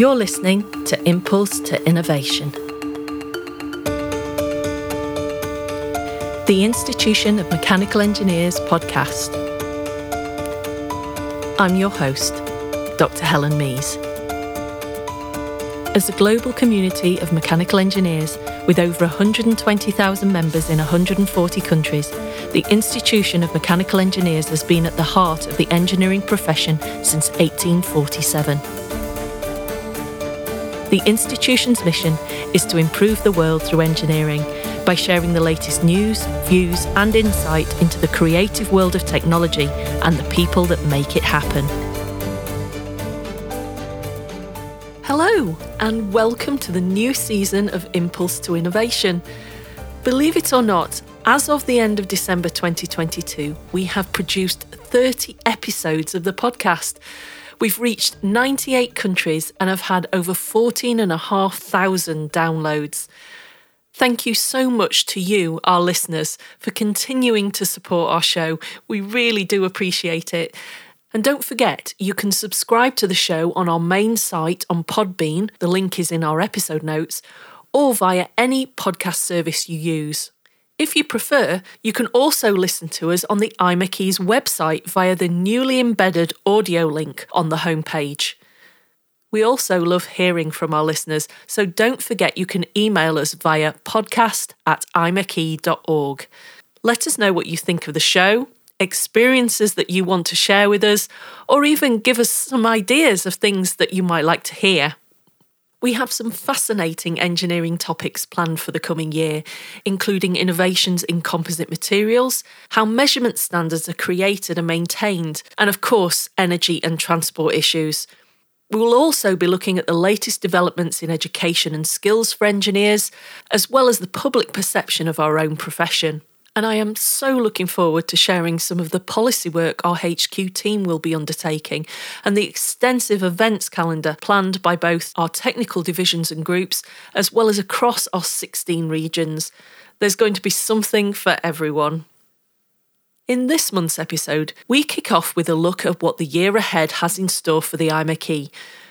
You're listening to Impulse to Innovation. The Institution of Mechanical Engineers podcast. I'm your host, Dr. Helen Meese. As a global community of mechanical engineers with over 120,000 members in 140 countries, the Institution of Mechanical Engineers has been at the heart of the engineering profession since 1847. The institution's mission is to improve the world through engineering by sharing the latest news, views, and insight into the creative world of technology and the people that make it happen. Hello, and welcome to the new season of Impulse to Innovation. Believe it or not, as of the end of December 2022, we have produced 30 episodes of the podcast. We've reached 98 countries and have had over 14,500 downloads. Thank you so much to you, our listeners, for continuing to support our show. We really do appreciate it. And don't forget, you can subscribe to the show on our main site on Podbean, the link is in our episode notes, or via any podcast service you use. If you prefer, you can also listen to us on the IMechE's website via the newly embedded audio link on the homepage. We also love hearing from our listeners, so don't forget you can email us via podcast at imeche.org. Let us know what you think of the show, experiences that you want to share with us, or even give us some ideas of things that you might like to hear. We have some fascinating engineering topics planned for the coming year, including innovations in composite materials, how measurement standards are created and maintained, and of course, energy and transport issues. We will also be looking at the latest developments in education and skills for engineers, as well as the public perception of our own profession and I am so looking forward to sharing some of the policy work our HQ team will be undertaking and the extensive events calendar planned by both our technical divisions and groups, as well as across our 16 regions. There's going to be something for everyone. In this month's episode, we kick off with a look at what the year ahead has in store for the IMechE,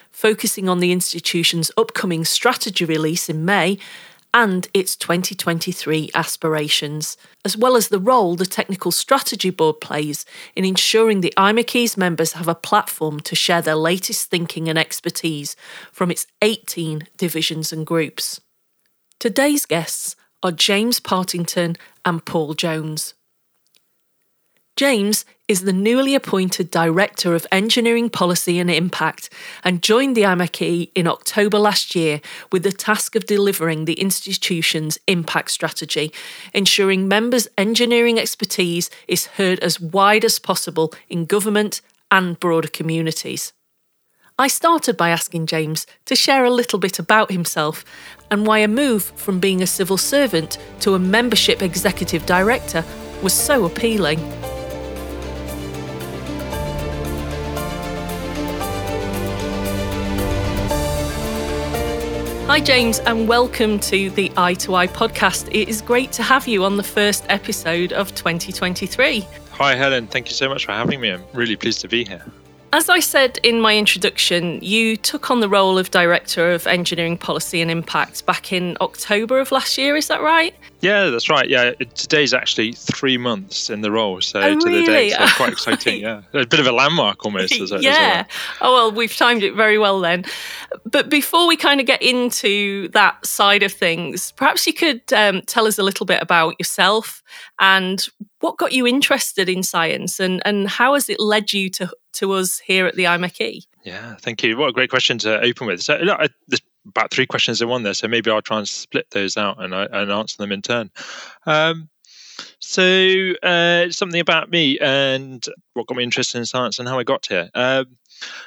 focusing on the institution's upcoming strategy release in May and its 2023 aspirations, as well as the role the Technical Strategy Board plays in ensuring the IMechE's members have a platform to share their latest thinking and expertise from its 18 divisions and groups. Today's guests are James Partington and Paul Jones. James is the newly appointed Director of Engineering Policy and Impact and joined the IMechE in October last year with the task of delivering the institution's impact strategy, ensuring members' engineering expertise is heard as wide as possible in government and broader communities. I started by asking James to share a little bit about himself and why a move from being a civil servant to a membership executive director was so appealing. Hi, James, and welcome to the Eye to Eye podcast. It is great to have you on the first episode of 2023. Hi, Helen. Thank you so much for having me. I'm really pleased to be here. As I said in my introduction, you took on the role of Director of Engineering Policy and Impact back in October of last year, is that right? Yeah, that's right. Yeah, today's actually three months in the role, so oh, to really? the day, so quite exciting. Yeah, a bit of a landmark almost. As a, yeah. As oh well, we've timed it very well then. But before we kind of get into that side of things, perhaps you could um, tell us a little bit about yourself and what got you interested in science, and and how has it led you to to us here at the IMechE? Yeah, thank you. What a great question to open with. So, look, I, about three questions in one there, so maybe I'll try and split those out and, uh, and answer them in turn. Um, so, uh, something about me and what got me interested in science and how I got here. Um,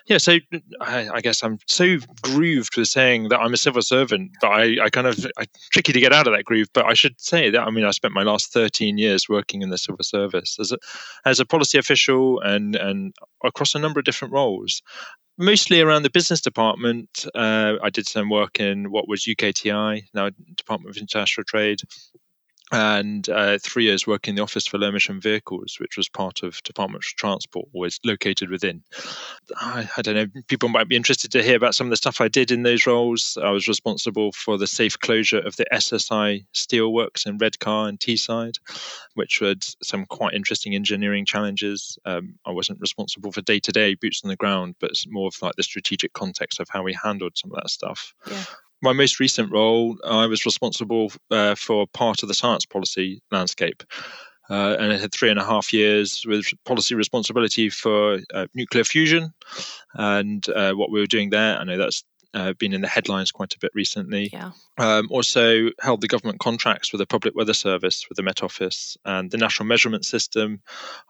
yeah, so I, I, guess I'm so grooved with saying that I'm a civil servant that I, I kind of I, tricky to get out of that groove. But I should say that I mean I spent my last 13 years working in the civil service as a as a policy official and and across a number of different roles. Mostly around the business department. Uh, I did some work in what was UKTI, now Department of International Trade, and uh, three years working in the Office for Low Emission Vehicles, which was part of Department of Transport, was located within. I, I, don't know, people might be interested to hear about some of the stuff I did in those roles. I was responsible for the safe closure of the SSI steelworks in Redcar and Teesside, which had some quite interesting engineering challenges. Um, I wasn't responsible for day to day boots on the ground, but more of like the strategic context of how we handled some of that stuff. Yeah my most recent role, I was responsible uh, for part of the science policy landscape. Uh, and I had three and a half years with policy responsibility for uh, nuclear fusion and uh, what we were doing there. I know that's uh, been in the headlines quite a bit recently. Yeah. Um, also held the government contracts with the Public Weather Service, with the Met Office, and the National Measurement System.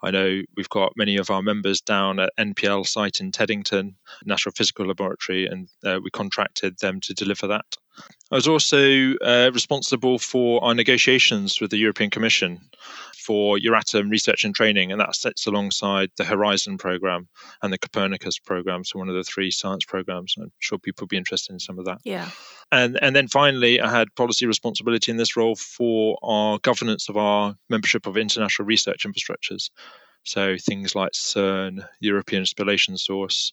I know we've got many of our members down at NPL site in Teddington, National Physical Laboratory, and uh, we contracted them to deliver that. I was also uh, responsible for our negotiations with the European Commission for Euratom research and training, and that sits alongside the Horizon program and the Copernicus program, so one of the three science programs. I'm sure people will be interested in some of that. Yeah. And and then finally, I had policy responsibility in this role for our governance of our membership of international research infrastructures. So things like CERN, European Spallation Source,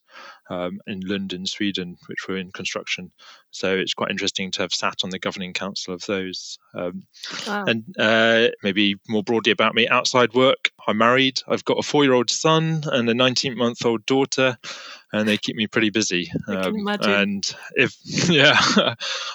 um, in Lund, Sweden, which were in construction. So it's quite interesting to have sat on the governing council of those. Um, wow. And uh, maybe more broadly about me, outside work, I'm married. I've got a four-year-old son and a 19-month-old daughter and they keep me pretty busy. Um, and if yeah,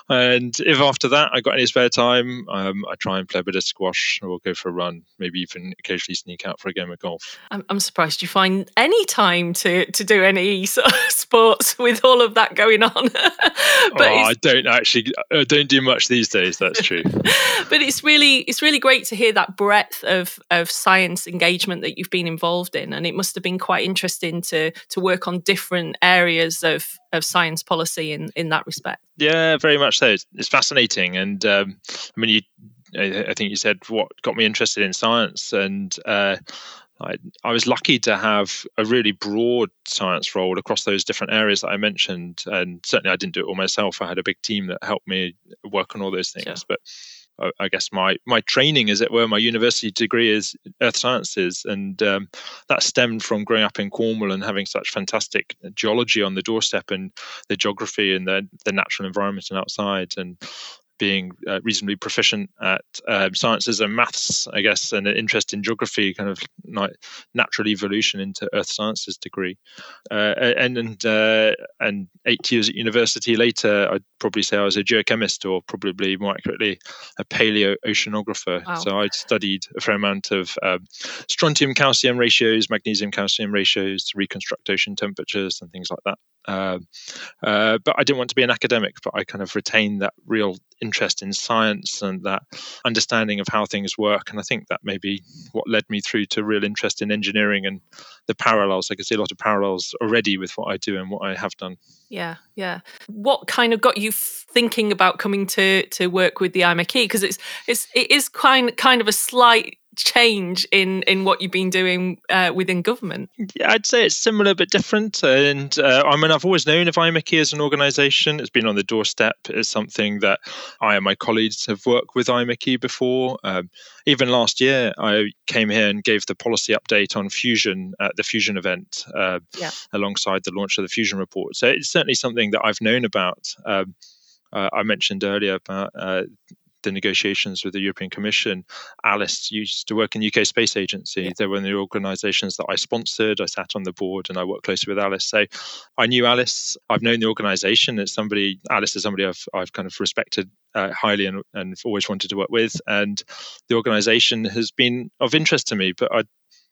and if after that I got any spare time, um, I try and play a bit of squash or go for a run. Maybe even occasionally sneak out for a game of golf. I'm, I'm surprised you find any time to to do any sort of sports with all of that going on. but oh, I don't actually I don't do much these days. That's true. but it's really it's really great to hear that breadth of of science engagement that you've been involved in, and it must have been quite interesting to to work on different areas of of science policy in in that respect. Yeah, very much so. It's, it's fascinating, and um, I mean, you. I think you said what got me interested in science, and uh, I, I, was lucky to have a really broad science role across those different areas that I mentioned. And certainly, I didn't do it all myself. I had a big team that helped me work on all those things. Sure. But I guess my my training, as it were, my university degree is earth sciences, and um, that stemmed from growing up in Cornwall and having such fantastic geology on the doorstep, and the geography and the the natural environment and outside, and being uh, reasonably proficient at um, sciences and maths, I guess, and an interest in geography, kind of like natural evolution into earth sciences degree. Uh, and and uh, and eight years at university later, I'd probably say I was a geochemist, or probably more accurately, a paleo oceanographer. Wow. So I'd studied a fair amount of um, strontium calcium ratios, magnesium calcium ratios to reconstruct ocean temperatures and things like that. Um, uh, but I didn't want to be an academic, but I kind of retained that real interest in science and that understanding of how things work. And I think that may be what led me through to real interest in engineering and the parallels. I can see a lot of parallels already with what I do and what I have done. Yeah, yeah. What kind of got you thinking about coming to to work with the IMechE? Because it's it's it is kind kind of a slight change in in what you've been doing uh, within government? Yeah, I'd say it's similar but different. And uh, I mean, I've always known of IMechE as an organisation. It's been on the doorstep. It's something that I and my colleagues have worked with IMechE before. Um, even last year, I came here and gave the policy update on fusion at the fusion event uh, yeah. alongside the launch of the fusion report. So it's certainly something that I've known about. Um, uh, I mentioned earlier about uh, the negotiations with the European Commission, Alice used to work in the UK Space Agency. Yeah. They were in the organisations that I sponsored. I sat on the board and I worked closely with Alice. So I knew Alice. I've known the organisation. It's somebody. Alice is somebody I've I've kind of respected uh, highly and, and always wanted to work with. And the organisation has been of interest to me. But I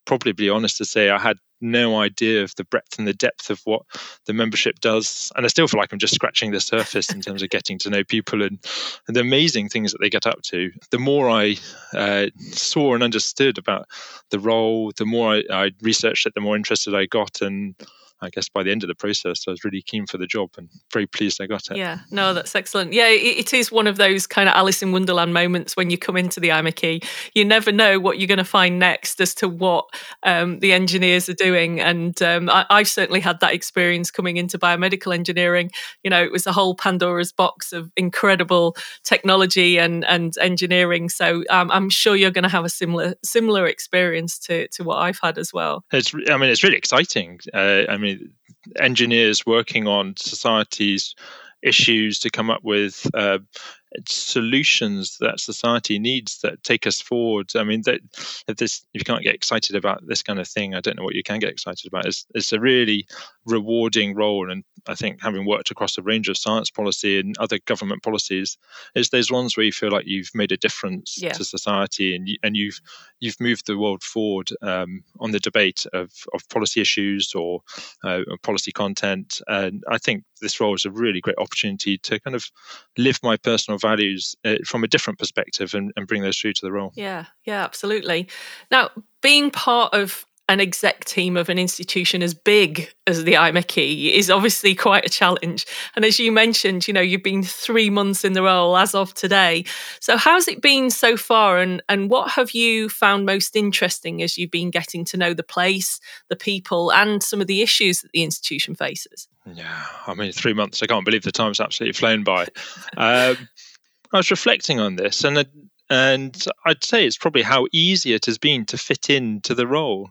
probably be honest to say I had no idea of the breadth and the depth of what the membership does. And I still feel like I'm just scratching the surface in terms of getting to know people and, and the amazing things that they get up to. The more I uh, saw and understood about the role, the more I, I researched it, the more interested I got. And I guess by the end of the process, I was really keen for the job and very pleased I got it. Yeah, no, that's excellent. Yeah, it, it is one of those kind of Alice in Wonderland moments when you come into the IMechE. You never know what you're going to find next as to what um, the engineers are doing. And um, I, I've certainly had that experience coming into biomedical engineering. You know, it was a whole Pandora's box of incredible technology and, and engineering. So um, I'm sure you're going to have a similar similar experience to, to what I've had as well. It's, I mean, it's really exciting. Uh, I mean, engineers working on society's issues to come up with uh, solutions that society needs that take us forward. I mean, that if this if you can't get excited about this kind of thing, I don't know what you can get excited about. It's, it's a really rewarding role, and I think having worked across a range of science policy and other government policies, it's those ones where you feel like you've made a difference yeah. to society and you, and you've you've moved the world forward um, on the debate of of policy issues or uh, policy content. And I think this role is a really great opportunity to kind of live my personal values uh, from a different perspective and, and bring those through to the role. Yeah, yeah, absolutely. Now, being part of an exec team of an institution as big as the IMechE is obviously quite a challenge. And as you mentioned, you know, you've been three months in the role as of today. So how's it been so far and, and what have you found most interesting as you've been getting to know the place, the people, and some of the issues that the institution faces? Yeah, I mean, three months, I can't believe the time's absolutely flown by. um, I was reflecting on this, and and I'd say it's probably how easy it has been to fit into the role.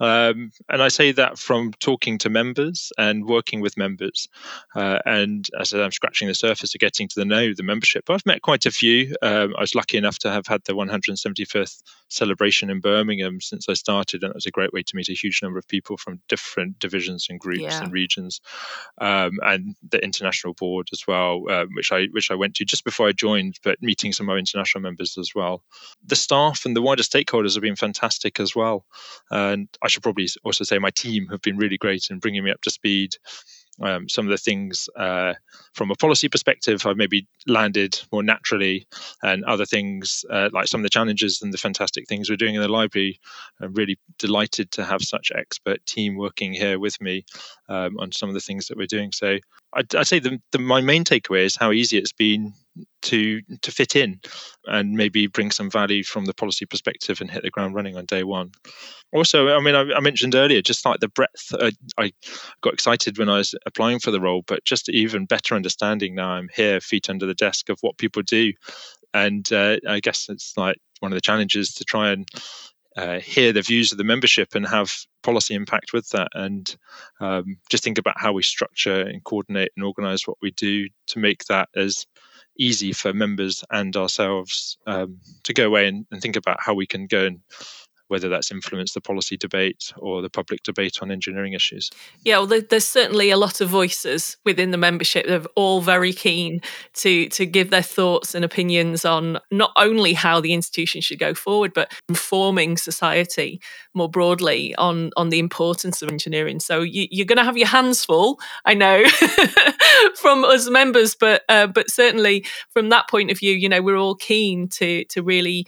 Um, and I say that from talking to members and working with members. Uh, and as I'm scratching the surface of getting to the know the membership, But I've met quite a few. Um, I was lucky enough to have had the 175th celebration in Birmingham since I started, and it was a great way to meet a huge number of people from different divisions and groups yeah. and regions, um, and the international board as well, uh, which I which I went to just before I joined, but meeting some of our international members as well. The staff and the wider stakeholders have been fantastic as well, and I should probably also say my team have been really great in bringing me up to speed. Um, some of the things uh, from a policy perspective have maybe landed more naturally, and other things uh, like some of the challenges and the fantastic things we're doing in the library. I'm really delighted to have such expert team working here with me um, on some of the things that we're doing. So I'd, I'd say the, the, my main takeaway is how easy it's been to to fit in and maybe bring some value from the policy perspective and hit the ground running on day one. Also, I mean, I, I mentioned earlier just like the breadth. I, I, got excited when I was applying for the role, but just even better understanding now I'm here, feet under the desk, of what people do, and uh, I guess it's like one of the challenges to try and uh, hear the views of the membership and have policy impact with that. And um, just think about how we structure and coordinate and organize what we do to make that as easy for members and ourselves um, to go away and, and, think about how we can go and whether that's influenced the policy debate or the public debate on engineering issues. Yeah, well, there's certainly a lot of voices within the membership. They're all very keen to to give their thoughts and opinions on not only how the institution should go forward, but informing society more broadly on on the importance of engineering. So you, are going to have your hands full, I know, from us members, but uh, but certainly from that point of view, you know, we're all keen to to really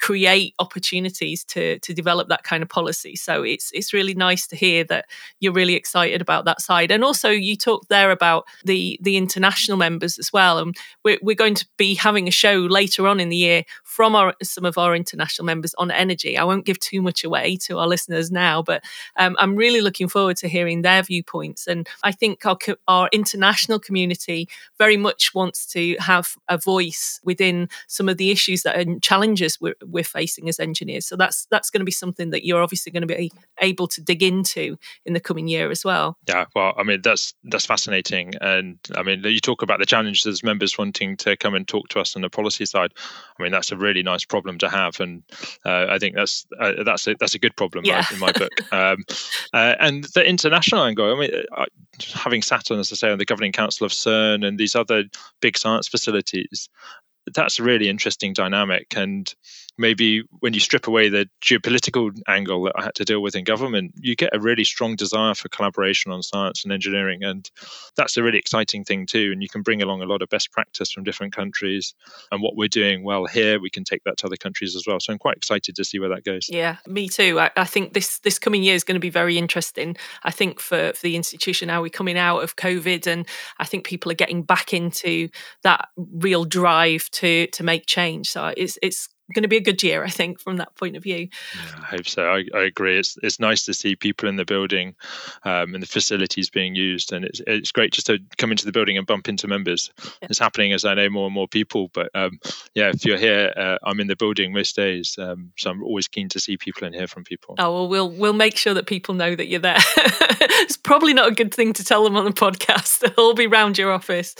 create opportunities to to develop that kind of policy. So it's it's really nice to hear that you're really excited about that side. And also you talked there about the the international members as well. And we're we're going to be having a show later on in the year from our some of our international members on energy. I won't give too much away to our listeners now, but um, I'm really looking forward to hearing their viewpoints. And I think our our international community very much wants to have a voice within some of the issues that are challenges we're, we're facing as engineers. So that's that's going to be something that you're obviously going to be able to dig into in the coming year as well. Yeah, well, I mean that's that's fascinating, and I mean you talk about the challenges as members wanting to come and talk to us on the policy side. I mean that's a really nice problem to have, and uh, I think that's uh, that's a, that's a good problem yeah. right, in my book. Um, uh, and the international angle, I mean, uh, having sat on, as I say, on the governing council of CERN and these other big science facilities, that's a really interesting dynamic and maybe when you strip away the geopolitical angle that I had to deal with in government, you get a really strong desire for collaboration on science and engineering. And that's a really exciting thing, too. And you can bring along a lot of best practice from different countries. And what we're doing well here, we can take that to other countries as well. So I'm quite excited to see where that goes. Yeah, me too. I, I think this, this coming year is going to be very interesting. I think for, for the institution now, we're coming out of COVID, and I think people are getting back into that real drive to, to make change. So it's, it's going to be a good year, I think, from that point of view. Yeah, I hope so. I, I, agree. It's it's nice to see people in the building um, and the facilities being used, and it's it's great just to come into the building and bump into members. Yeah. It's happening as I know more and more people. But um, yeah, if you're here, uh, I'm in the building most days, um, so I'm always keen to see people and hear from people. Oh well, we'll we'll make sure that people know that you're there. it's probably not a good thing to tell them on the podcast. They'll all be round your office.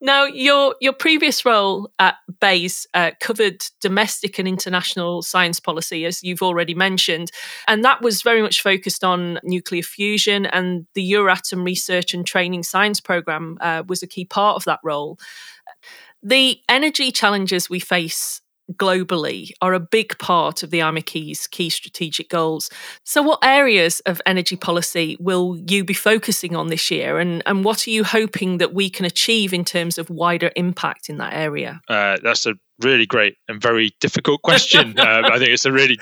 Now, your your previous role at BEIS uh, covered domestic and international science policy, as you've already mentioned, and that was very much focused on nuclear fusion. And the Euratom Research and Training Science Program uh, was a key part of that role. The energy challenges we face globally are a big part of the IMechE's key strategic goals. So, what areas of energy policy will you be focusing on this year, and, and what are you hoping that we can achieve in terms of wider impact in that area? Uh, that's a really great and very difficult question. um, I think it's a really,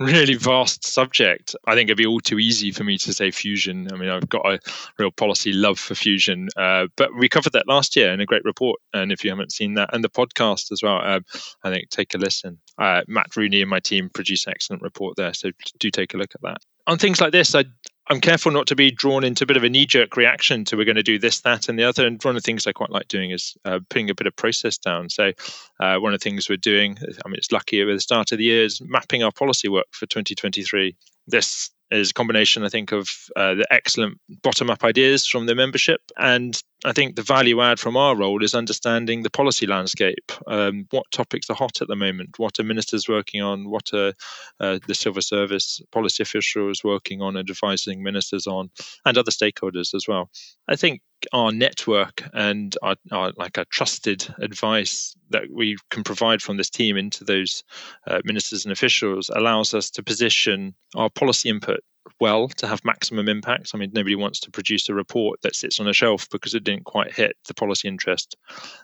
really vast subject. I think it'd be all too easy for me to say fusion. I mean, I've got a real policy love for fusion, uh, but we covered that last year in a great report. And if you haven't seen that, and the podcast as well, um, I think take a listen. Uh, Matt Rooney and my team produce an excellent report there, so do take a look at that. On things like this, I I'm careful not to be drawn into a bit of a knee jerk reaction to we're going to do this, that, and the other. And one of the things I quite like doing is uh, putting a bit of process down. So, uh, one of the things we're doing, I mean, it's lucky at the start of the year, is mapping our policy work for 2023. This is a combination, I think, of uh, the excellent bottom up ideas from the membership. And I think the value add from our role is understanding the policy landscape. Um, what topics are hot at the moment? What are ministers working on? What are uh, the civil service policy officials working on and advising ministers on, and other stakeholders as well? I think our network and our, our, like a trusted advice that we can provide from this team into those uh, ministers and officials allows us to position our policy input well to have maximum impact. I mean, nobody wants to produce a report that sits on a shelf because it didn't quite hit the policy interest.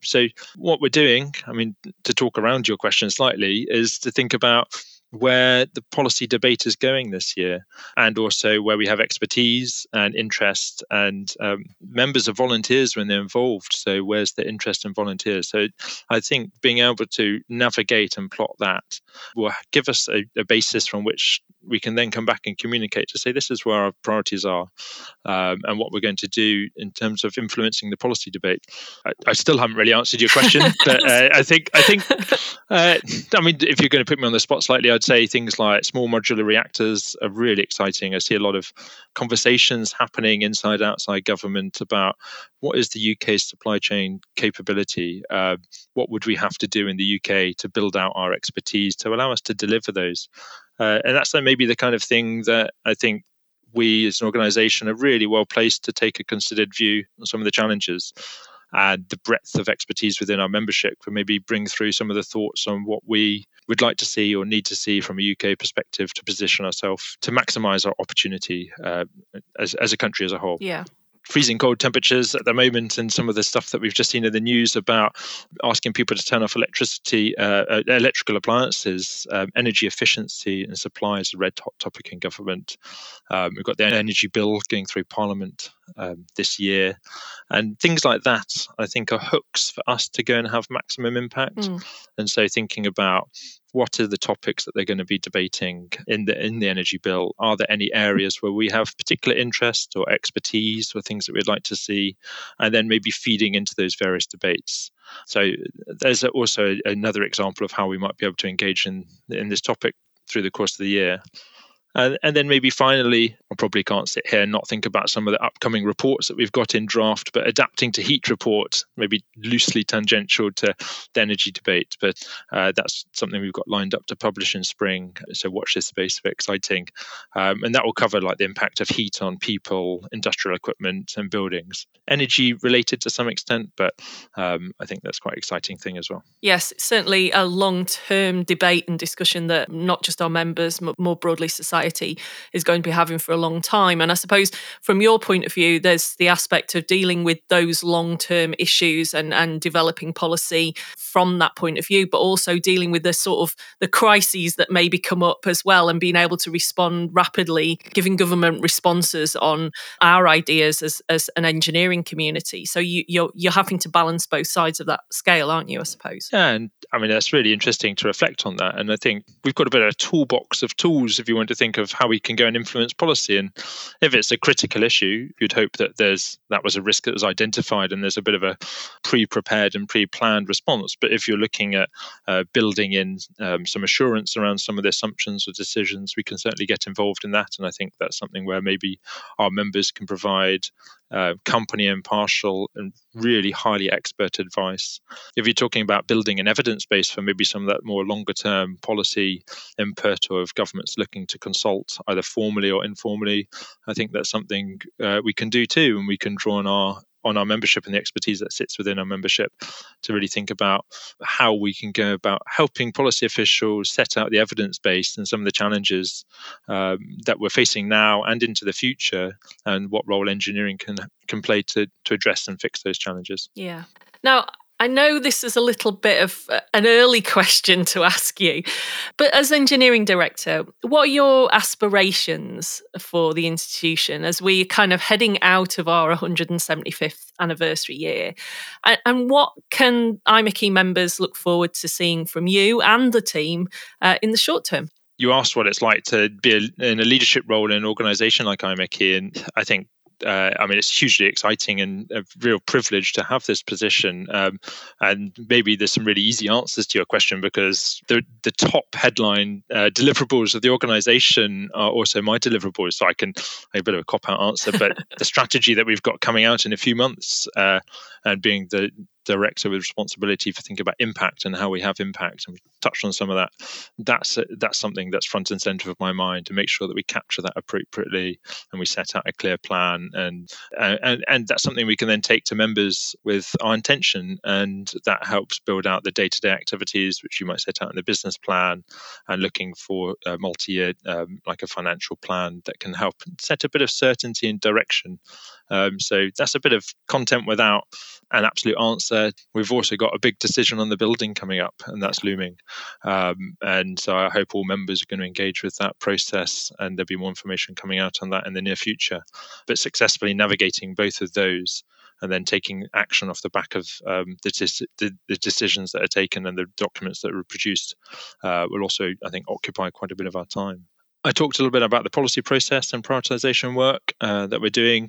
So, what we're doing, I mean, to talk around your question slightly, is to think about where the policy debate is going this year, and also where we have expertise and interest and um, members of volunteers when they're involved. So, where's the interest in volunteers? So, I think being able to navigate and plot that will give us a, a basis from which we can then come back and communicate to say this is where our priorities are um, and what we're going to do in terms of influencing the policy debate. I, I still haven't really answered your question, but uh, I think I think uh, I mean if you're going to put me on the spot slightly, I'd say things like small modular reactors are really exciting. I see a lot of conversations happening inside outside government about what is the UK's supply chain capability? Uh, what would we have to do in the UK to build out our expertise to allow us to deliver those? Uh, and that's maybe the kind of thing that I think we as an organization are really well placed to take a considered view on some of the challenges and the breadth of expertise within our membership for maybe bring through some of the thoughts on what we would like to see or need to see from a UK perspective to position ourselves to maximize our opportunity uh, as, as a country as a whole. Yeah freezing cold temperatures at the moment and some of the stuff that we've just seen in the news about asking people to turn off electricity uh, uh, electrical appliances um, energy efficiency and supply is a red hot topic in government. Um, we've got the energy bill going through parliament um, this year and things like that i think are hooks for us to go and have maximum impact mm. and so thinking about what are the topics that they're going to be debating in the in the energy bill? Are there any areas where we have particular interest or expertise or things that we'd like to see, and then maybe feeding into those various debates? So there's also another example of how we might be able to engage in in this topic through the course of the year. And, and then maybe finally, I probably can't sit here and not think about some of the upcoming reports that we've got in draft, but adapting to heat report, maybe loosely tangential to the energy debate. But uh, that's something we've got lined up to publish in spring. So watch this space for exciting. Um, and that will cover like the impact of heat on people, industrial equipment, and buildings. Energy related to some extent, but um, I think that's quite an exciting thing as well. Yes, certainly a long term debate and discussion that not just our members, but more broadly society is going to be having for a long time. And I suppose from your point of view, there's the aspect of dealing with those long term issues and, and developing policy from that point of view, but also dealing with the sort of the crises that maybe come up as well and being able to respond rapidly, giving government responses on our ideas as, as an engineering community. So you, you're you're having to balance both sides of that scale, aren't you? I suppose. Yeah, and I mean that's really interesting to reflect on that. And I think we've got a bit of a toolbox of tools if you want to think of how we can go and influence policy. And if it's a critical issue, you'd hope that there's that was a risk that was identified and there's a bit of a pre-prepared and pre-planned response. But if you're looking at uh, building in um, some assurance around some of the assumptions or decisions, we can certainly get involved in that. And I think that's something where maybe our members can provide uh, company impartial and really highly expert advice. If you're talking about building an evidence base for maybe some of that more longer term policy input or if government's looking to consult either formally or informally, I think that's something uh, we can do too. And we can draw on our on our membership and the expertise that sits within our membership to really think about how we can go about helping policy officials set out the evidence base and some of the challenges um, that we're facing now and into the future and what role engineering can can play to to address and fix those challenges. Yeah. Now, I know this is a little bit of an early question to ask you, but as engineering director, what are your aspirations for the institution as we are kind of heading out of our 175th anniversary year? And, what can IMechE members look forward to seeing from you and the team uh, in the short term? you asked what it's like to be in a leadership role in an organization like IMechE, and I think uh, I mean, it's hugely exciting and a real privilege to have this position. Um, and maybe there's some really easy answers to your question because the the top headline uh, deliverables of the organization are also my deliverables. So I can a bit of a cop out answer, but the strategy that we've got coming out in a few months uh, and being the director with responsibility for thinking about impact and how we have impact and we touched on some of that. That's that's something that's front and center of my mind to make sure that we capture that appropriately and we set out a clear plan and and and that's something we can then take to members with our intention and that helps build out the day-to-day activities which you might set out in the business plan and looking for a multi-year um, like a financial plan that can help set a bit of certainty and direction um, so that's a bit of content without an absolute answer. We've also got a big decision on the building coming up, and that's looming. Um, and so I hope all members are going to engage with that process, and there'll be more information coming out on that in the near future. But successfully navigating both of those and then taking action off the back of um, the, the, the, decisions that are taken and the documents that are produced uh, will also, I think, occupy quite a bit of our time. I talked a little bit about the policy process and prioritization work uh, that we're doing.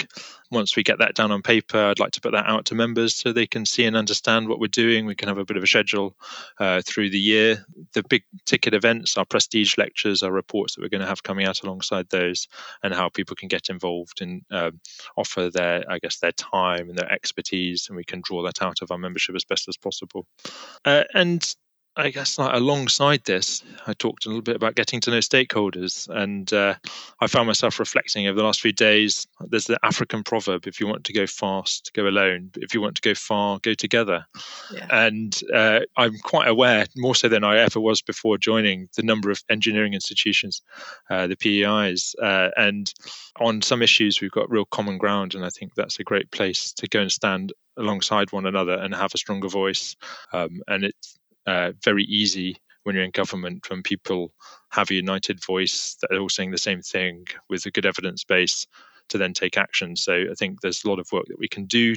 Once we get that down on paper, I'd like to put that out to members so they can see and understand what we're doing. We can have a bit of a schedule uh, through the year. The big ticket events, our prestige lectures, our reports that we're going to have coming out alongside those, and how people can get involved and um, offer their, I guess, their time and their expertise, and we can draw that out of our membership as best as possible. Uh, and I guess like alongside this, I talked a little bit about getting to know stakeholders, and uh, I found myself reflecting over the last few days. There's the African proverb: "If you want to go fast, go alone; if you want to go far, go together." Yeah. And uh, I'm quite aware, more so than I ever was before joining, the number of engineering institutions, uh, the PEIs, uh, and on some issues we've got real common ground, and I think that's a great place to go and stand alongside one another and have a stronger voice. Um, and it's uh, very easy when you're in government when people have a united voice that are all saying the same thing with a good evidence base to then take action. So I think there's a lot of work that we can do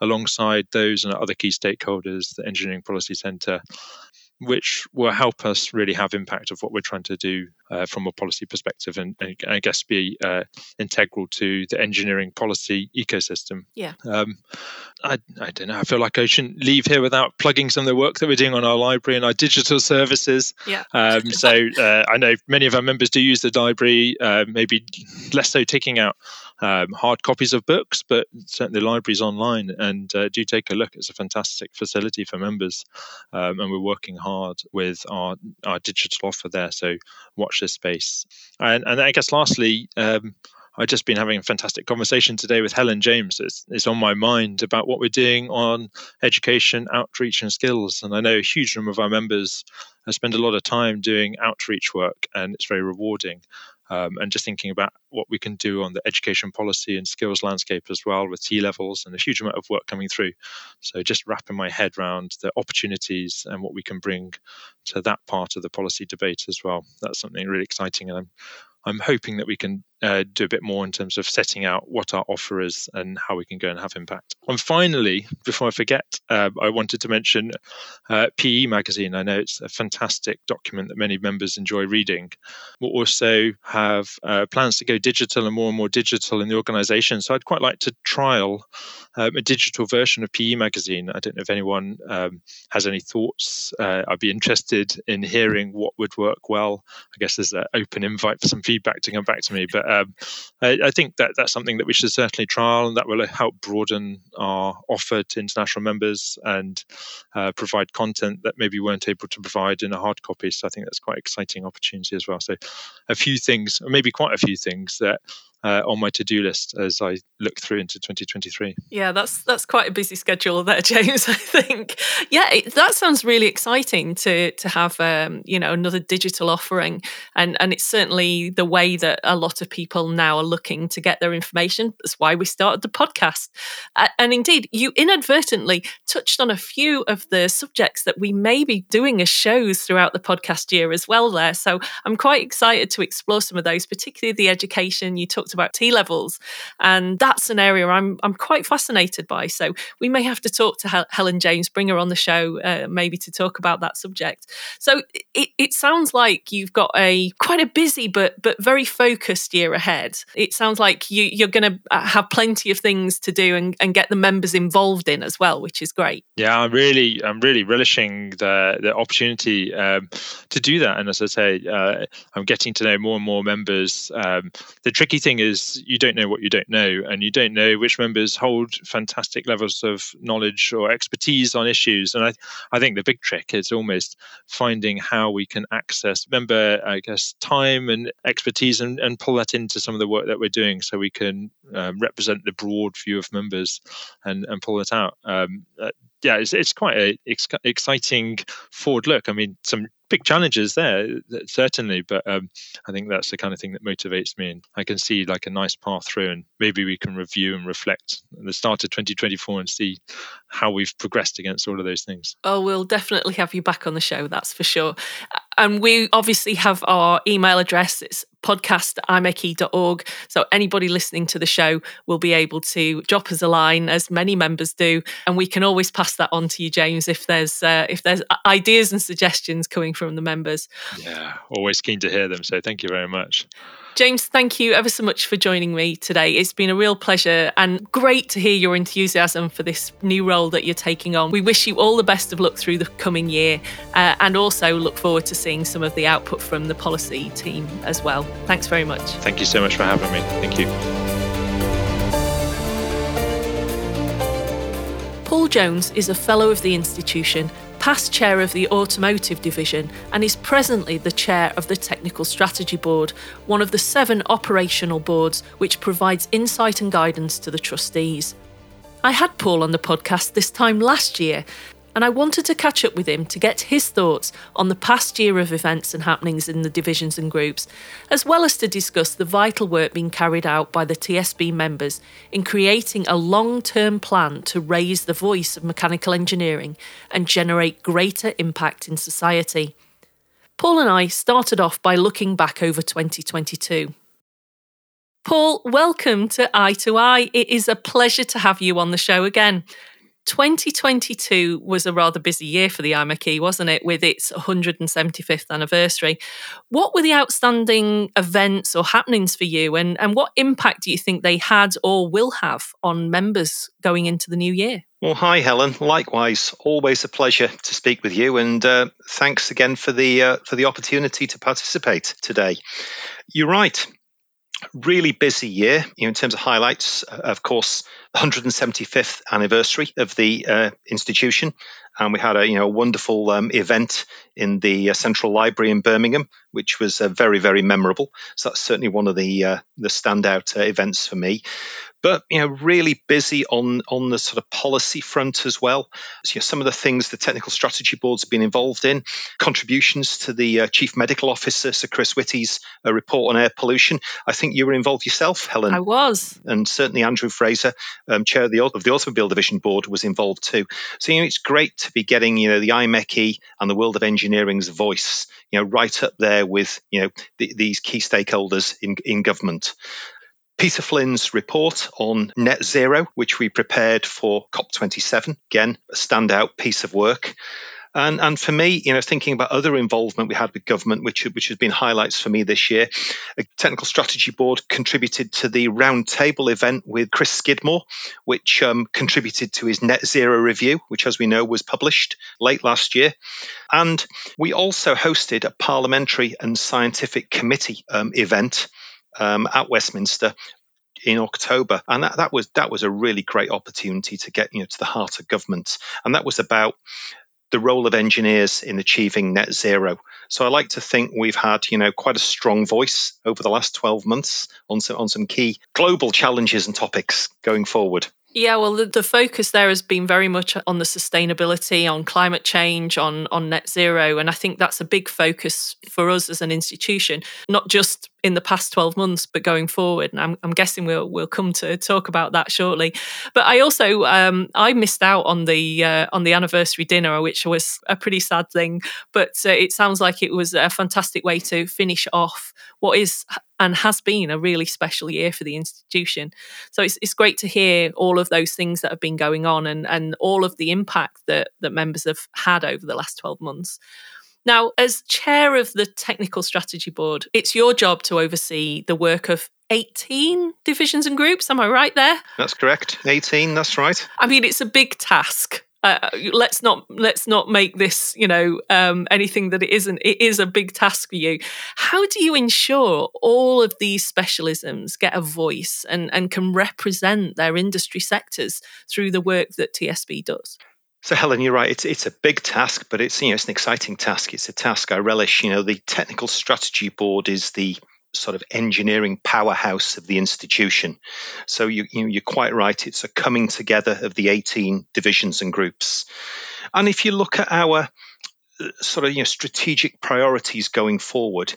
alongside those and other key stakeholders, the Engineering Policy Centre, which will help us really have impact of what we're trying to do uh, from a policy perspective and, and I guess be uh, integral to the engineering policy ecosystem. Yeah. Um, I, I don't know. I feel like I shouldn't leave here without plugging some of the work that we're doing on our library and our digital services. Yeah. Um, so uh, I know many of our members do use the library, uh, maybe less so taking out um, hard copies of books, but certainly libraries online and uh, do take a look. It's a fantastic facility for members, um, and we're working hard with our our digital offer there. So watch space. And, and I guess lastly. Um, I've just been having a fantastic conversation today with Helen James. It's, it's, on my mind about what we're doing on education, outreach, and skills. And I know a huge number of our members spend a lot of time doing outreach work, and it's very rewarding um, and just thinking about what we can do on the education policy and skills landscape as well with T levels and a huge amount of work coming through. So just wrapping my head around the opportunities and what we can bring to that part of the policy debate as well. That's something really exciting, and I'm I'm hoping that we can uh, do a bit more in terms of setting out what our offer is and how we can go and have impact. And finally, before I forget, uh, I wanted to mention uh, PE Magazine. I know it's a fantastic document that many members enjoy reading. We'll also have uh, plans to go digital and more and more digital in the organization. So I'd quite like to trial um, a digital version of PE Magazine. I don't know if anyone um, has any thoughts. Uh, I'd be interested in hearing what would work well. I guess there's an open invite for some feedback to come back to me. But um, I, I, think that that's something that we should certainly trial, and that will help broaden our offer to international members and uh, provide content that maybe weren't able to provide in a hard copy. So I think that's quite exciting opportunity as well. So a few things, or maybe quite a few things that uh, on my to-do list as I look through into 2023. Yeah, that's that's quite a busy schedule there, James. I think. Yeah, it, that sounds really exciting to to have um, you know another digital offering, and and it's certainly the way that a lot of people now are looking to get their information. That's why we started the podcast. Uh, and indeed, you inadvertently touched on a few of the subjects that we may be doing as shows throughout the podcast year as well. There, so I'm quite excited to explore some of those, particularly the education you talked about T levels, and that's an area I'm I'm quite fascinated by. So we may have to talk to Hel- Helen James, bring her on the show, uh, maybe to talk about that subject. So it, it sounds like you've got a quite a busy but but very focused year ahead. It sounds like you, you're going to uh, have plenty of things to do and, and get the members involved in as well, which is great. Yeah, I'm really I'm really relishing the the opportunity um, to do that. And as I say, uh, I'm getting to know more and more members. Um, the tricky thing is is you don't know what you don't know, and you don't know which members hold fantastic levels of knowledge or expertise on issues. And I, I think the big trick is almost finding how we can access member, I guess, time and expertise and, and pull that into some of the work that we're doing so we can um, represent the broad view of members and, and pull it out. Um, uh, yeah, it's, it's quite a ex- exciting forward look. I mean, some big challenges there certainly but um, i think that's the kind of thing that motivates me and i can see like a nice path through and maybe we can review and reflect at the start of 2024 and see how we've progressed against all of those things oh we'll definitely have you back on the show that's for sure and we obviously have our email address it's podcast.imechE.org. So anybody listening to the show will be able to drop us a line, as many members do, and we can always pass that on to you, James, if there's uh, if there's ideas and suggestions coming from the members. Yeah, always keen to hear them. So thank you very much. James, thank you ever so much for joining me today. It's been a real pleasure and great to hear your enthusiasm for this new role that you're taking on. We wish you all the best of luck through the coming year uh, and also look forward to seeing some of the output from the policy team as well. Thanks very much. Thank you so much for having me. Thank you. Paul Jones is a Fellow of the institution past chair of the Automotive Division, and is presently the chair of the Technical Strategy Board, one of the seven operational boards which provides insight and guidance to the trustees. I had Paul on the podcast this time last year, and I wanted to catch up with him to get his thoughts on the past year of events and happenings in the divisions and groups, as well as to discuss the vital work being carried out by the TSB members in creating a long term plan to raise the voice of mechanical engineering and generate greater impact in society. Paul and I started off by looking back over 2022. Paul, welcome to Eye to Eye. It is a pleasure to have you on the show again. 2022 was a rather busy year for the IMechE, wasn't it, with its 175th anniversary? What were the outstanding events or happenings for you, and, and what impact do you think they had or will have on members going into the new year? Well, hi, Helen. Likewise, always a pleasure to speak with you, and uh, thanks again for the uh, for the opportunity to participate today. You're right really busy year you know, in terms of highlights. Of course, 175th anniversary of the uh, institution, and we had a you know a wonderful um, event in the uh, Central Library in Birmingham, which was uh, very very memorable. So that's certainly one of the uh, the standout uh, events for me but you know really busy on on the sort of policy front as well. So, you know, some of the things the technical strategy board's been involved in, contributions to the uh, chief medical officer Sir Chris Whitty's uh, report on air pollution. I think you were involved yourself, Helen. I was, and certainly Andrew Fraser, um, chair of the, of the automobile division board, was involved too. So you know it's great to be getting you know the IMechE and the world of engineering's voice you know right up there with you know the, these key stakeholders in in government. Peter Flynn's report on net zero, which we prepared for COP27, again, a standout piece of work. And, and for me, you know, thinking about other involvement we had with government, which, which has been highlights for me this year, a technical strategy board contributed to the roundtable event with Chris Skidmore, which um, contributed to his net zero review, which, as we know, was published late last year. And we also hosted a parliamentary and scientific committee um, event um, at Westminster in October, and that, that was that was a really great opportunity to get you know to the heart of government, and that was about the role of engineers in achieving net zero. So I like to think we've had, you know, quite a strong voice over the last 12 months on some, on some key global challenges and topics going forward. Yeah, well, the, the, focus there has been very much on the sustainability, on climate change, on on net zero, and I think that's a big focus for us as an institution, not just in the past 12 months, but going forward. And I'm, I'm guessing we'll we'll come to talk about that shortly. But I also um, I missed out on the uh, on the anniversary dinner, which was a pretty sad thing. But uh, it sounds like it was a fantastic way to finish off what is and has been a really special year for the institution. So it's, it's great to hear all of those things that have been going on and, and all of the impact that, that members have had over the last 12 months. Now, as chair of the Technical Strategy Board, it's your job to oversee the work of 18 divisions and groups. Am I right there? That's correct. 18, that's right. I mean, it's a big task uh, let's not let's not make this you know um, anything that it isn't it is a big task for you how do you ensure all of these specialisms get a voice and and can represent their industry sectors through the work that tsb does so Helen, you're right. It's it's a big task, but it's you know it's an exciting task. It's a task I relish. You know, the technical strategy board is the sort of engineering powerhouse of the institution. So you, you, are quite right. It's a coming together of the 18 divisions and groups. And if you look at our uh, sort of you know strategic priorities going forward,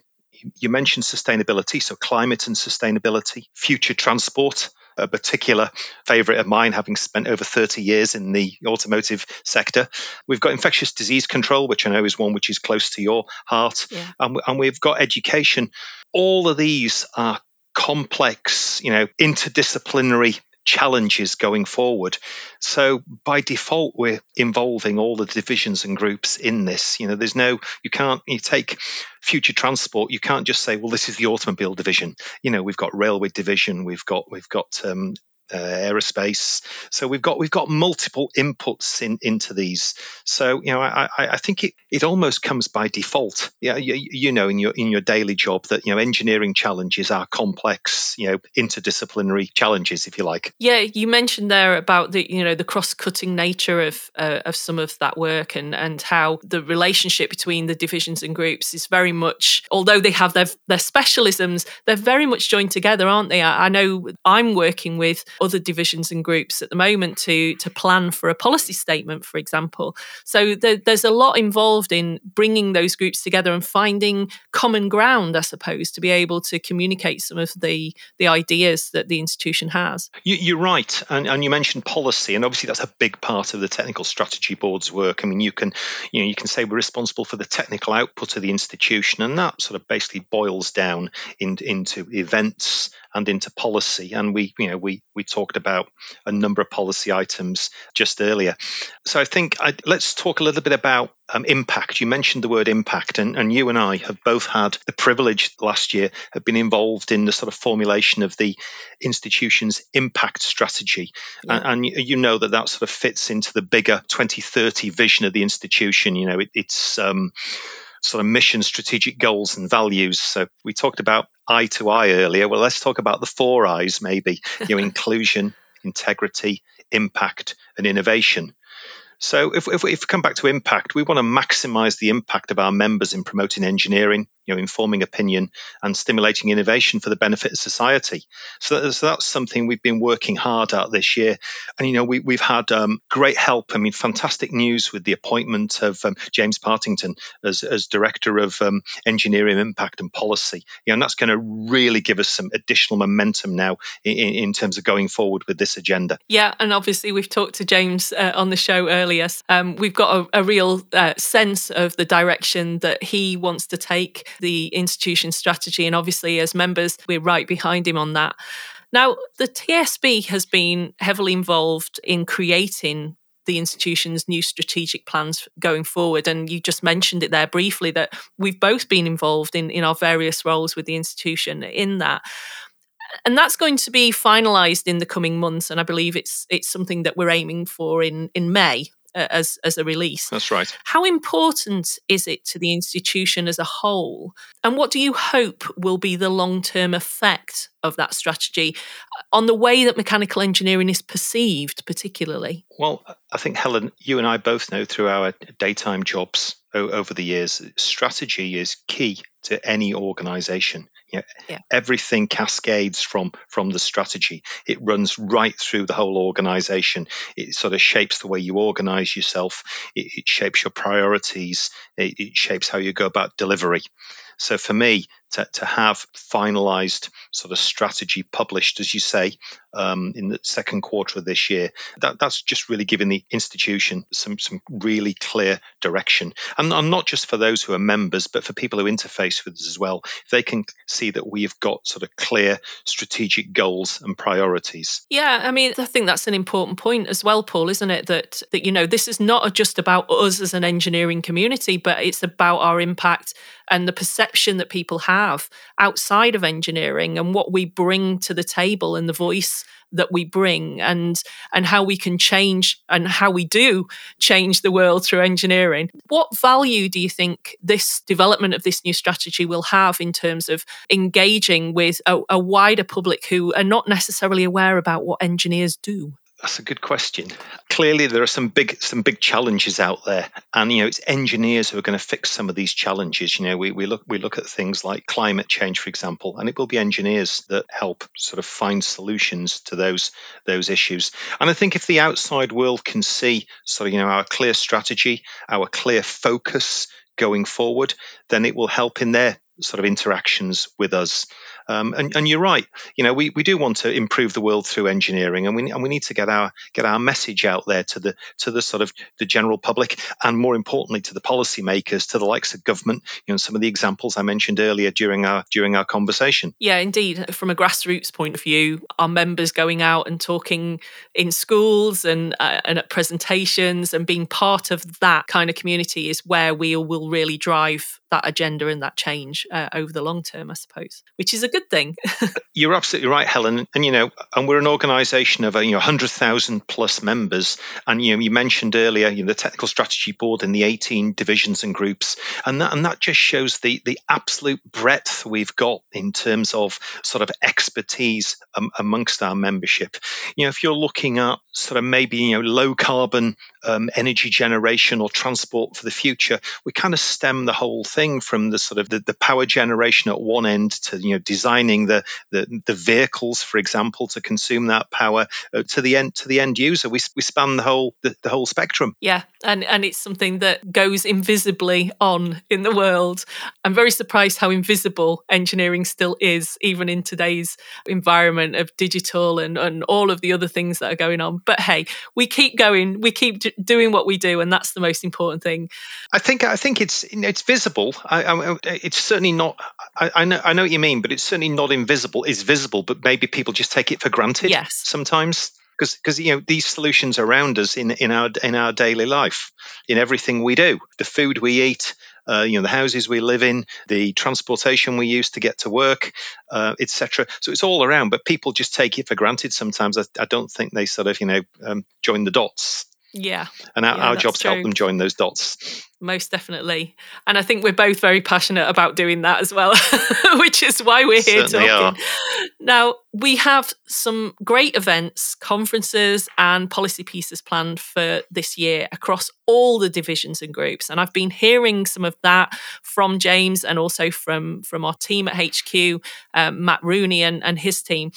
you mentioned sustainability, so climate and sustainability, future transport, a particular favorite of mine, having spent over 30 years in the automotive sector. We've got infectious disease control, which I know is one which is close to your heart. Yeah. And, and we've got education. All of these are complex, you know, interdisciplinary challenges going forward. So by default, we're involving all the divisions and groups in this. You know, there's no, you can't, you take future transport, you can't just say, well, this is the automobile division. You know, we've got railway division, we've got, we've got um, uh, aerospace. So we've got we've got multiple inputs in, into these. So you know, I, I think it, it almost comes by default. Yeah, you, you, know, in your in your daily job that you know engineering challenges are complex, you know, interdisciplinary challenges, if you like. Yeah, you mentioned there about the you know the cross cutting nature of uh, of some of that work and and how the relationship between the divisions and groups is very much, although they have their their specialisms, they're very much joined together, aren't they? I, I know I'm working with other divisions and groups at the moment to to plan for a policy statement, for example. So there, there's a lot involved in bringing those groups together and finding common ground, I suppose, to be able to communicate some of the the ideas that the institution has. You, are right, and, and you mentioned policy, and obviously that's a big part of the technical strategy board's work. I mean, you can you know you can say we're responsible for the technical output of the institution, and that sort of basically boils down in, into events and into policy. And we, you know, we we talked about a number of policy items just earlier. So I think I, let's talk a little bit about um, impact. You mentioned the word impact, and, and you and I have both had the privilege last year have been involved in the sort of formulation of the institution's impact strategy, yeah. and, and, you know that that sort of fits into the bigger 2030 vision of the institution. You know, it, it's um, sort of mission, strategic goals, and values. So we talked about I to I earlier. Well, let's talk about the four eyes, maybe. You know, inclusion, integrity, impact, and innovation. So if, if, we, if we come back to impact, we want to maximize the impact of our members in promoting engineering, you know, informing opinion and stimulating innovation for the benefit of society. So, that, so that's something we've been working hard at this year. And, you know, we, we've had um, great help. I mean, fantastic news with the appointment of um, James Partington as, as Director of um, Engineering Impact and Policy. You know, and that's going to really give us some additional momentum now in, in, terms of going forward with this agenda. Yeah. And obviously, we've talked to James uh, on the show earlier um, we've got a, a real uh, sense of the direction that he wants to take the institution strategy. And obviously, as members, we're right behind him on that. Now, the TSB has been heavily involved in creating the institution's new strategic plans going forward. And you just mentioned it there briefly that we've both been involved in, in our various roles with the institution in that and that's going to be finalized in the coming months and i believe it's it's something that we're aiming for in in may as as a release. That's right. How important is it to the institution as a whole, and what do you hope will be the long term effect of that strategy uh, on the way that mechanical engineering is perceived, particularly? Well, I think Helen, you and I both know through our daytime jobs over the years, strategy is key to any organization. You know, yeah. Everything cascades from from the strategy. It runs right through the whole organization. It sort of shapes the way you organize yourself. It, it shapes your priorities. It, it shapes how you go about delivery. So for me, to, to have finalized sort of strategy published, as you say, um, in the second quarter of this year, that, that's just really giving the institution some, some really clear direction. And, and not just for those who are members, but for people who interface with us as well. If they can see that we've got sort of clear strategic goals and priorities. Yeah, I mean, I think that's an important point as well, Paul, isn't it? That, that you know, this is not just about us as an engineering community, but it's about our impact and the perception that people have outside of engineering and what we bring to the table and the voice that we bring and and how we can change and how we do change the world through engineering. What value do you think this development of this new strategy will have in terms of engaging with a, a wider public who are not necessarily aware about what engineers do that's a good question. Clearly, there are some big some big challenges out there, and you know it's engineers who are going to fix some of these challenges. You know, we, we look we look at things like climate change, for example, and it will be engineers that help sort of find solutions to those those issues. And I think if the outside world can see sort of you know our clear strategy, our clear focus going forward, then it will help in their sort of interactions with us. Um, and, and, you're right. You know, we, we do want to improve the world through engineering, and we and we need to get our get our message out there to the to the sort of the general public, and more importantly to the policymakers, to the likes of government. You know, some of the examples I mentioned earlier during our during our conversation. Yeah, indeed. From a grassroots point of view, our members going out and talking in schools and uh, and at presentations and being part of that kind of community is where we will really drive that agenda and that change uh, over the long term, I suppose, which is a good thing. You're absolutely right, Helen. And you know, and we're an organisation of you know 100,000 plus members. And you know, you mentioned earlier, you know, the technical strategy board and the 18 divisions and groups, and that and that just shows the the absolute breadth we've got in terms of sort of expertise um, amongst our membership. You know, if you're looking at sort of maybe you know low carbon um, energy generation or transport for the future, we kind of stem the whole thing from the sort of the, the power generation at one end to you know designing the, the, the vehicles, for example, to consume that power uh, to the end to the end user. We, we span the whole the, the whole spectrum. Yeah, and and it's something that goes invisibly on in the world. I'm very surprised how invisible engineering still is, even in today's environment of digital and and all of the other things that are going on. But hey, we keep going. We keep doing what we do, and that's the most important thing. I think I think it's it's visible visible. I, I, it's certainly not. I, I, know. I know what you mean, but it's certainly not invisible. It's visible, but maybe people just take it for granted. Yes. Sometimes, because because you know these solutions around us in in our in our daily life, in everything we do, the food we eat, uh, you know, the houses we live in, the transportation we use to get to work, uh, etc. So it's all around, but people just take it for granted sometimes. I, I don't think they sort of, you know, um, join the dots. Yeah. And our, yeah, our job's to help them join those dots. Most definitely. And I think we're both very passionate about doing that as well, which is why we're here Certainly talking. Are. Now, we have some great events, conferences, and policy pieces planned for this year across all the divisions and groups. And I've been hearing some of that from James and also from, from our team at HQ, um, Matt Rooney and, and his team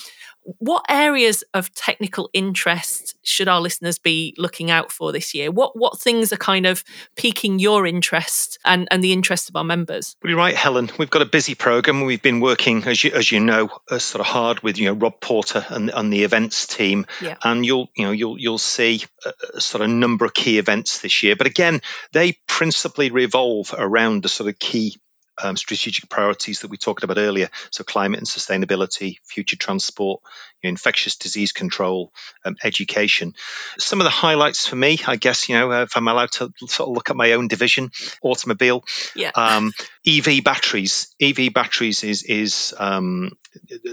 what areas of technical interest should our listeners be looking out for this year? What what things are kind of piquing your interest and, and the interest of our members? Well, you're right, Helen. We've got a busy program. We've been working, as you as you know, uh, sort of hard with you know Rob Porter and, and the events team, yeah. and you'll you know you'll you'll see a, a sort of number of key events this year. But again, they principally revolve around the sort of key um, strategic priorities that we talked about earlier. So, climate and sustainability, future transport, infectious disease control, um, education. Some of the highlights for me, I guess, you know, if I'm allowed to sort of look at my own division, automobile, yeah. um, EV batteries. EV batteries is is um,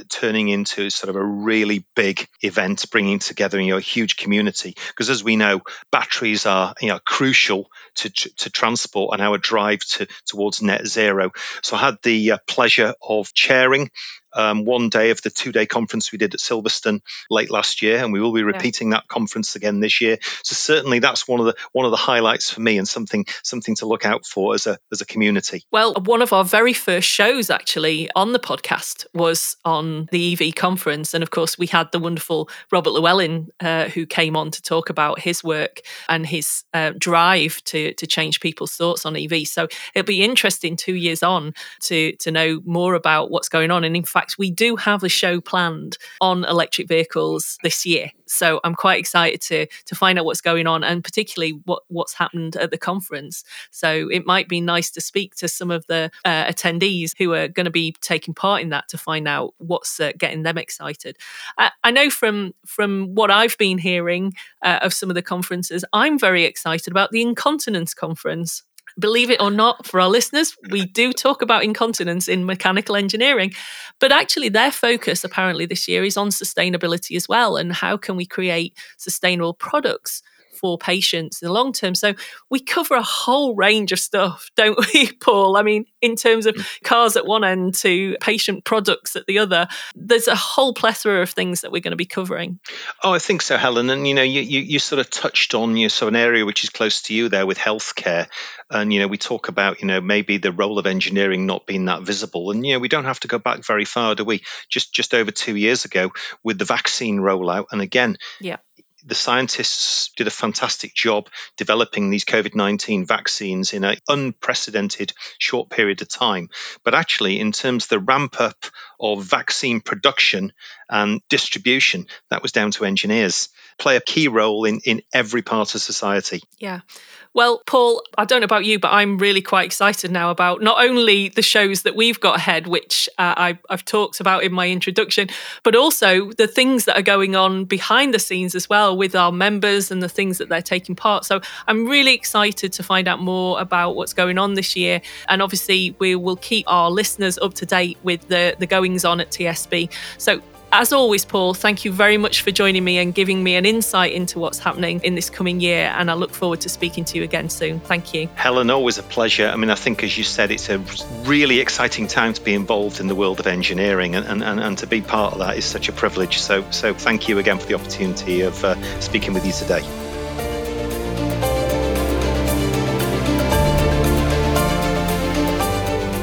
turning into sort of a really big event, bringing together you know a huge community. Because as we know, batteries are you know crucial to to transport and our drive to towards net zero. So I had the uh, pleasure of chairing um, one day of the two day conference we did at Silverstone late last year, and we will be repeating yeah. that conference again this year. So certainly that's one of the one of the highlights for me, and something something to look out for as a as a community. Well, one of our very first shows actually on the podcast was on the EV conference, and of course we had the wonderful Robert Llewellyn uh, who came on to talk about his work and his uh, drive to to change people's thoughts on EV. So it'll be interesting two years on to to know more about what's going on, and in fact fact, we do have a show planned on electric vehicles this year. So I'm quite excited to to find out what's going on and particularly what what's happened at the conference. So it might be nice to speak to some of the uh, attendees who are going to be taking part in that to find out what's uh, getting them excited. I, I, know from from what I've been hearing uh, of some of the conferences, I'm very excited about the incontinence conference believe it or not, for our listeners, we do talk about incontinence in mechanical engineering, but actually their focus apparently this year is on sustainability as well and how can we create sustainable products for patients in the long term. So we cover a whole range of stuff, don't we, Paul? I mean, in terms of mm. cars at one end to patient products at the other, there's a whole plethora of things that we're going to be covering. Oh, I think so, Helen. And you know, you, you, you sort of touched on you so an area which is close to you there with healthcare. And you know, we talk about you know maybe the role of engineering not being that visible. And you know, we don't have to go back very far, do we? Just just over two years ago with the vaccine rollout, and again, yeah the scientists did a fantastic job developing these COVID 19 vaccines in an unprecedented short period of time. But actually, in terms of the ramp up of vaccine production and distribution, that was down to engineers, play a key role in, in every part of society. Yeah. Well, Paul, I don't know about you, but I'm really quite excited now about not only the shows that we've got ahead, which uh, I, I've talked about in my introduction, but also the things that are going on behind the scenes as well with our members and the things that they're taking part. So I'm really excited to find out more about what's going on this year. And obviously, we will keep our listeners up to date with the, the goings on at TSB. So as always, Paul, thank you very much for joining me and giving me an insight into what's happening in this coming year. And I look forward to speaking to you again soon. Thank you. Helen, always a pleasure. I mean, I think, as you said, it's a really exciting time to be involved in the world of engineering, and, and, and to be part of that is such a privilege. So, so thank you again for the opportunity of uh, speaking with you today.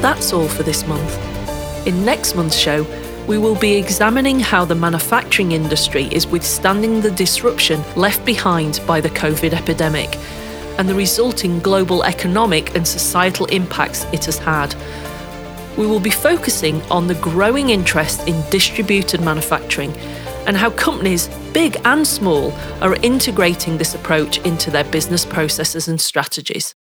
That's all for this month. In next month's show, we will be examining how the manufacturing industry is withstanding the disruption left behind by the COVID epidemic and the resulting global economic and societal impacts it has had. We will be focusing on the growing interest in distributed manufacturing and how companies, big and small, are integrating this approach into their business processes and strategies.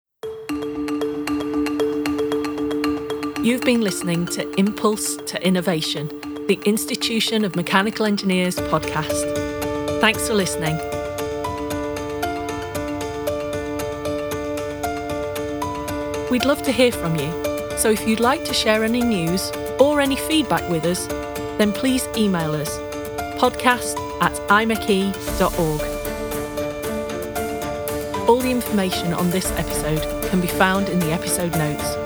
You've been listening to Impulse to Innovation, the Institution of Mechanical Engineers podcast. Thanks for listening. We'd love to hear from you, so if you'd like to share any news or any feedback with us, then please email us podcast at imeche.org. All the information on this episode can be found in the episode notes.